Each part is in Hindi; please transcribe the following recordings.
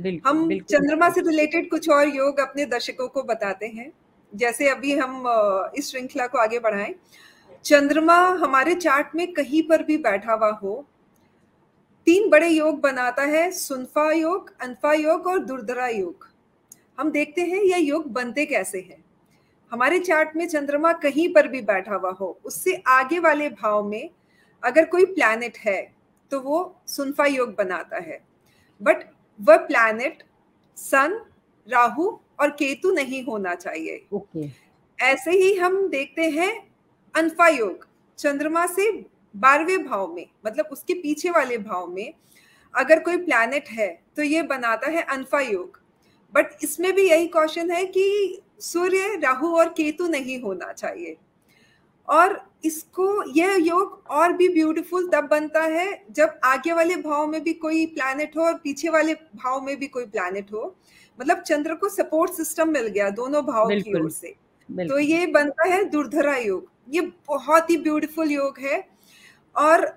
बिल्कुल, हम बिल्कुल चंद्रमा से रिलेटेड कुछ और योग अपने दर्शकों को बताते हैं। जैसे अभी हम इस श्रृंखला को आगे बढ़ाएँ। चंद्रमा हमारे चार्ट में कहीं पर भी बैठा हुआ हो, तीन बड़े योग बनाता है, सुनफा योग, अनफा योग और दुर्धरा योग। हम देखते हैं यह योग बनते कैसे हैं। हमारे चार्ट में चंद्रमा कहीं पर भी बैठा हुआ हो, उससे आगे वाले भाव में अगर कोई प्लैनेट है, तो वो सुनफा योग बनाता है। बट वह प्लैनेट सन, राहु और केतु नहीं होना चाहिए। ओके। ऐसे ही हम देखते हैं अनफा योग, चंद्रमा से 12वें भाव में मतलब उसके पीछे वाले भाव में अगर कोई प्लैनेट है, तो ये बनाता है अनफा योग। बट इसमें भी यही क्वेश्चन है कि सूर्य, राहु और केतु नहीं होना चाहिए। और इसको यह योग और भी ब्यूटीफुल तब बनता है जब आगे वाले भाव में भी कोई प्लैनेट हो और पीछे वाले भाव में भी कोई प्लैनेट हो। मतलब चंद्र को सपोर्ट सिस्टम मिल गया दोनों भाव की ओर से। तो ये बनता है दुर्धरा योग। ये बहुत ही ब्यूटीफुल योग है और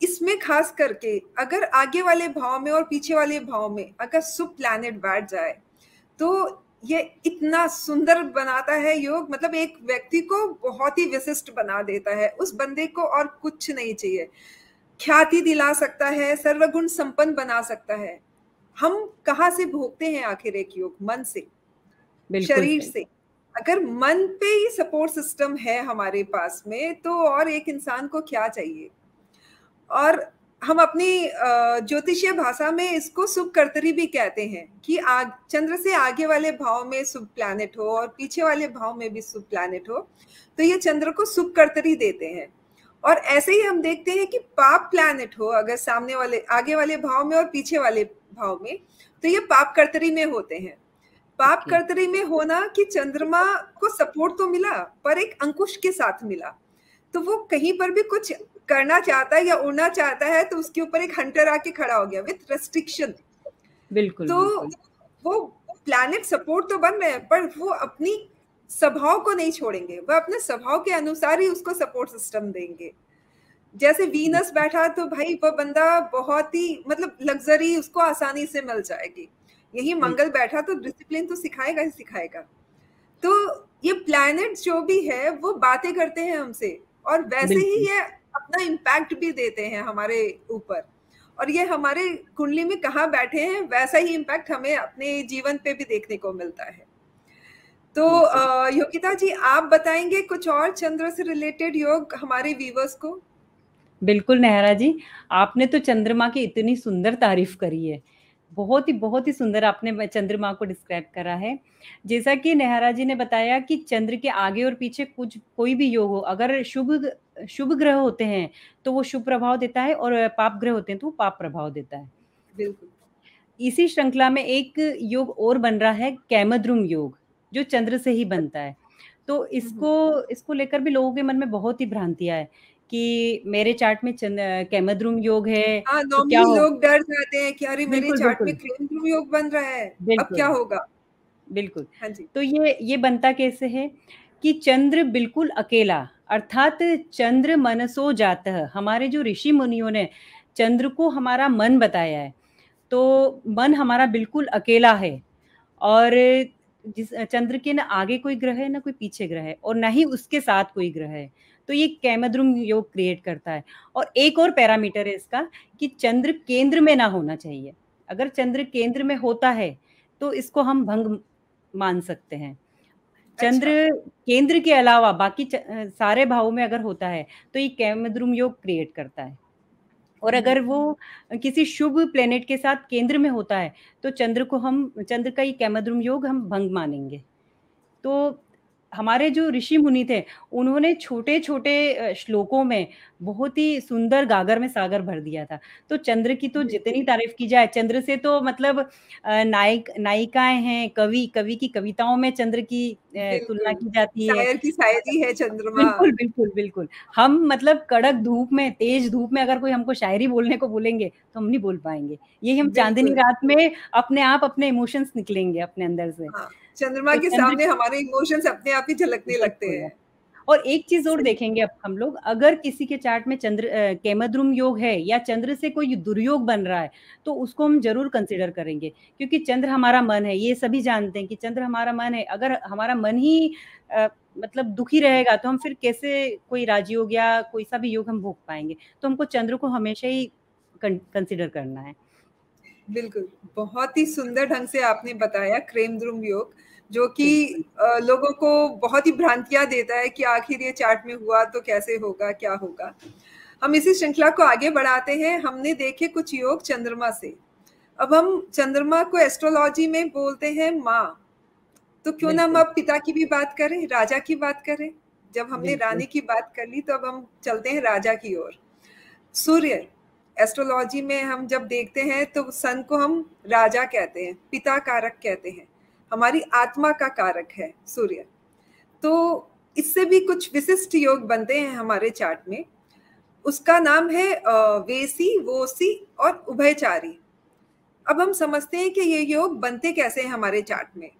इसमें खास करके अगर आगे वाले भाव में और पीछे वाले भाव में अगर शुभ प्लैनेट बैठ जाए, तो ये इतना सुंदर बनाता है योग मतलब एक व्यक्ति को बहुत ही विशिष्ट बना देता है। उस बंदे को और कुछ नहीं चाहिए। ख्याति दिला सकता है, सर्वगुण संपन्न बना सकता है। हम कहाँ से भोगते हैं आखिर एक योग? मन से, शरीर से। अगर मन पे ही सपोर्ट सिस्टम है हमारे पास में, तो और एक इंसान को क्या चाहिए? और हम अपनी ज्योतिषीय भाषा में इसको शुभ कर्तरी भी कहते हैं कि आग चंद्र से आगे वाले भाव में शुभ प्लैनेट हो और पीछे वाले भाव में भी शुभ प्लैनेट हो, तो ये चंद्र को शुभ कर्तरी देते हैं। और ऐसे ही हम देखते हैं कि पाप प्लैनेट हो अगर सामने वाले आगे वाले भाव में और पीछे वाले भाव में, तो ये पाप कर्तरी में होते हैं। पाप। कर्तरी में होना कि चंद्रमा को सपोर्ट तो मिला, पर एक अंकुश के साथ मिला। तो वो कहीं पर भी कुछ करना चाहता है या उड़ना चाहता है, तो उसके ऊपर एक हंटर आके खड़ा हो गया विथ रेस्ट्रिक्शन। बिल्कुल, तो बिल्कुल। वो प्लैनेट सपोर्ट तो बन रहे हैं, पर वो अपनी स्वभाव को नहीं छोड़ेंगे। वह अपने स्वभाव के अनुसार ही उसको सपोर्ट सिस्टम देंगे। जैसे वीनस बैठा तो भाई वो बंदा बहुत ही मतलब लग्ज़री उसको आसानी से मिल जाएगी। यही मंगल बैठा तो डिसिप्लिन तो सिखाएगा ही सिखाएगा। तो ये प्लैनेट जो भी है, वो बातें करते हैं हमसे और वैसे ही ये अपना इम्पैक्ट भी देते हैं हमारे ऊपर। और ये हमारे कुंडली में कहाँ बैठे हैं, वैसा ही इम्पैक्ट हमें अपने जीवन पे भी देखने को मिलता है। तो योगिता जी आप बताएँगे कुछ और चंद्र से रिलेटेड योग हमारे व्यूअर्स को? बिल्कुल नेहरा जी, आपने तो चंद्रमा की इतनी सुंदर तारीफ़ करी है। बहुत ही बहुत ही सुंदर आपने चंद्रमा को डिस्क्राइब करा है। जैसा कि नेहरा जी ने बताया कि चंद्र के आगे और पीछे कुछ कोई भी योग हो, अगर शुभ शुभ ग्रह होते हैं, तो वो शुभ प्रभाव देता है और पाप ग्रह होते हैं, तो वो पाप प्रभाव देता है। बिल्कुल। इसी श्रृंखला में एक योग और बन रहा है कैमद्रुम योग, जो चंद्र से ही बनता है। तो हुँ, हुँ। इसको इसको लेकर भी लोगों के मन में बहुत ही भ्रांतियाँ है कि मेरे चार्ट में कैमद्रुम योग है, हाँ, तो क्या लोग डर जाते हैं कि अरे मेरे चार्ट में। केमद्रुम योग बन रहा है, अब क्या होगा? बिल्कुल। हाँ जी। तो ये ये बनता कैसे है कि चंद्र बिल्कुल अकेला अर्थात चंद्र मनसो जातः हमारे जो ऋषि मुनियों ने चंद्र को हमारा मन बताया है। तो मन हमारा बिल्कुल अकेला है और जिस चंद्र के ना आगे कोई ग्रह है, ना कोई पीछे ग्रह है और ना ही उसके साथ कोई ग्रह है। तो ये कैमद्रुम योग क्रिएट करता है और एक और पैरामीटर है इसका कि चंद्र केंद्र में ना होना चाहिए। अगर चंद्र केंद्र में होता है, तो इसको हम भंग मान सकते हैं। चंद्र अच्छा। केंद्र के अलावा बाकी सारे भावों में अगर होता है, तो ये कैमद्रुम योग क्रिएट करता है। और अगर वो किसी शुभ प्लेनेट के साथ केंद्र में होता है, तो चंद्र को हम चंद्र का ये कैमद्रुम योग हम भंग मानेंगे। तो हमारे जो ऋषि मुनि थे, उन्होंने छोटे-छोटे अ, श्लोकों में बहुत ही सुंदर गागर में सागर भर दिया था। तो चंद्र की तो जितनी तारीफ़ की जाए, चंद्र से तो मतलब अ, नायक नायिकाएँ हैं, कवि कवि की कविताओं में चंद्र की अ, तुलना बिल्कुल, की जाती है। शायर की शायरी है चंद्रमा। बिल्कुल, बिल्कुल, बिल्कुल। हम मतलब कड़क धूप में, तेज़ धूप में अगर कोई हमको शायरी बोलने को बोलेंगे, तो हम नहीं बोल पाएँगे। यही हम चाँदनी बिल्कुल। रात में अपने आप अपने इमोशंस निकलेंगे अपने अंदर से। हाँ, चंद्रमा के सामने हमारे इमोशंस अपने आप ही झलकने लगते हैं। और एक चीज़ और देखेंगे अब हम लोग अगर किसी के चार्ट में चंद्र केमद्रुम योग है या चंद्र से कोई दुर्योग बन रहा है, तो उसको हम ज़रूर कंसिडर करेंगे क्योंकि चंद्र हमारा मन है, ये सभी जानते हैं कि चंद्र हमारा मन है। अगर हमारा मन ही अ, मतलब दुखी रहेगा तो हम फिर कैसे कोई राजयोग या कोई सा भी योग हम भोग पाएँगे तो हमको चंद्र को हमेशा ही कंसिडर करना है। बिल्कुल, बहुत ही सुंदर ढंग से आपने बताया क्रेमद्रुम योग जो कि लोगों को बहुत ही भ्रांतियाँ देता है कि आखिर ये चार्ट में हुआ तो कैसे होगा, क्या होगा? हम इसी श्रृंखला को आगे बढ़ाते हैं, हमने देखे कुछ योग चंद्रमा से। अब हम चंद्रमा को एस्ट्रोलॉजी में बोलते हैं माँ, तो क्यों ना हम अब पिता की भी बात करें, राजा की बात करें? जब हमने रानी की बात कर ली तो अब हम चलते हैं राजा की ओर। सूर्य एस्ट्रोलॉजी में हम जब देखते हैं तो सन को हम राजा कहते हैं, पिता कारक कहते हैं। हमारी आत्मा का कारक है सूर्य। तो इससे भी कुछ विशिष्ट योग बनते हैं हमारे चार्ट में। उसका नाम है वेसी वोसी और उभयचारी। अब हम समझते हैं कि ये योग बनते कैसे हैं हमारे चार्ट में।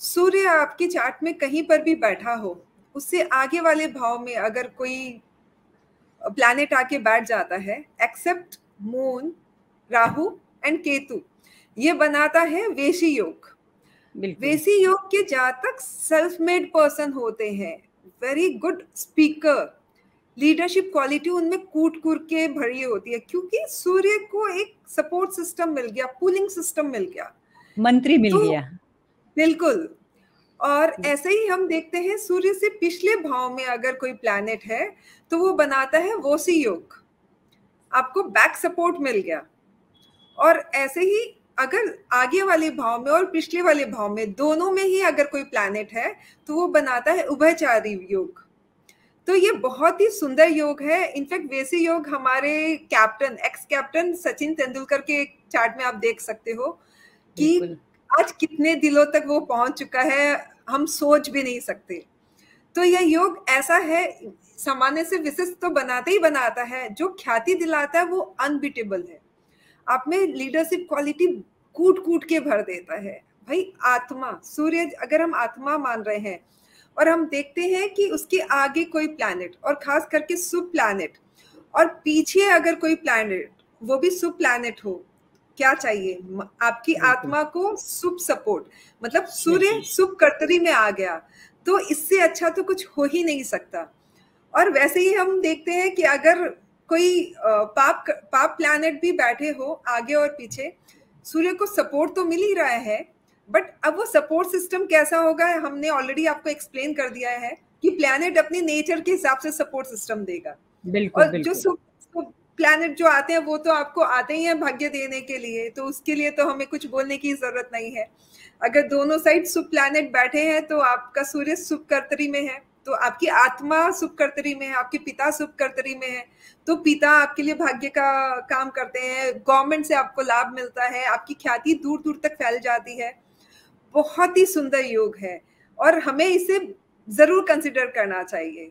सूर्य आपके चार्ट में कहीं पर भी बैठा हो उससे आगे वाले भाव में अगर कोई प्लैनेट आके बैठ जाता है except moon Rahu and Ketu. ये बनाता है वेशी योग। वैसी योग के जातक सेल्फ मेड पर्सन होते हैं। Very good speaker leadership quality उनमें कूट कूट के भरी होती है क्योंकि सूर्य को एक सपोर्ट सिस्टम मिल गया पुलिंग सिस्टम मिल गया। मंत्री मिल तो, गया। बिल्कुल। और ऐसे ही हम देखते हैं सूर्य से पिछले भाव में अगर कोई प्लैनेट है तो वो बनाता है वोसी योग। आपको बैक सपोर्ट मिल गया। और ऐसे ही अगर आगे वाले भाव में और पिछले वाले भाव में दोनों में ही अगर कोई प्लैनेट है तो वो बनाता है उभयचारी योग। तो ये बहुत ही सुंदर योग है। इनफैक्ट वैसे योग हमारे captain ex captain Sachin Tendulkar के चार्ट में आप देख सकते हो कि आज कितने दिलों तक वो पहुँच चुका है, हम सोच भी नहीं सकते। तो यह योग ऐसा है, सामान्य से विशिष्ट तो बनाते ही बनाता है, जो ख्याति दिलाता है वो अनबिटेबल है। आप में लीडरशिप क्वालिटी कूट कूट के भर देता है। भाई, आत्मा, सूर्य, अगर हम आत्मा मान रहे हैं और हम देखते हैं कि उसके आगे कोई प्लैनेट और खास करके सुप प्लैनेट और पीछे अगर कोई प्लैनेट वो भी सुप प्लैनेट हो क्या चाहिए? आपकी आत्मा को सुप सपोर्ट मतलब सूर्य सुप कर्तरी में आ गया तो इससे अच्छा तो कुछ हो ही नहीं सकता। और वैसे ही हम देखते हैं कि अगर कोई पाप पाप प्लैनेट भी बैठे हो आगे और पीछे सूर्य को सपोर्ट तो मिल ही रहा है बट अब वो सपोर्ट सिस्टम कैसा होगा हमने ऑलरेडी आपको एक्सप्लेन कर दिया है कि प्लैनेट अपने नेचर के हिसाब से सपोर्ट सिस्टम देगा। बिल्कुल, और बिल्कुल. जो प्लैनेट जो आते हैं, वो तो आपको आते ही हैं भाग्य देने के लिए। तो उसके लिए तो हमें कुछ बोलने की ज़रूरत नहीं है। अगर दोनों साइड सुप प्लैनेट बैठे हैं तो आपका सूर्य सुप कर्तरी में है। तो आपकी आत्मा सुख कर्तरी में है, आपके पिता सुख कर्तरी में है। तो पिता आपके लिए भाग्य का काम करते हैं गवर्नमेंट से आपको लाभ मिलता है, आपकी ख्याति दूर दूर तक फैल जाती है। बहुत ही सुंदर योग है और हमें इसे ज़रूर कंसिडर करना चाहिए।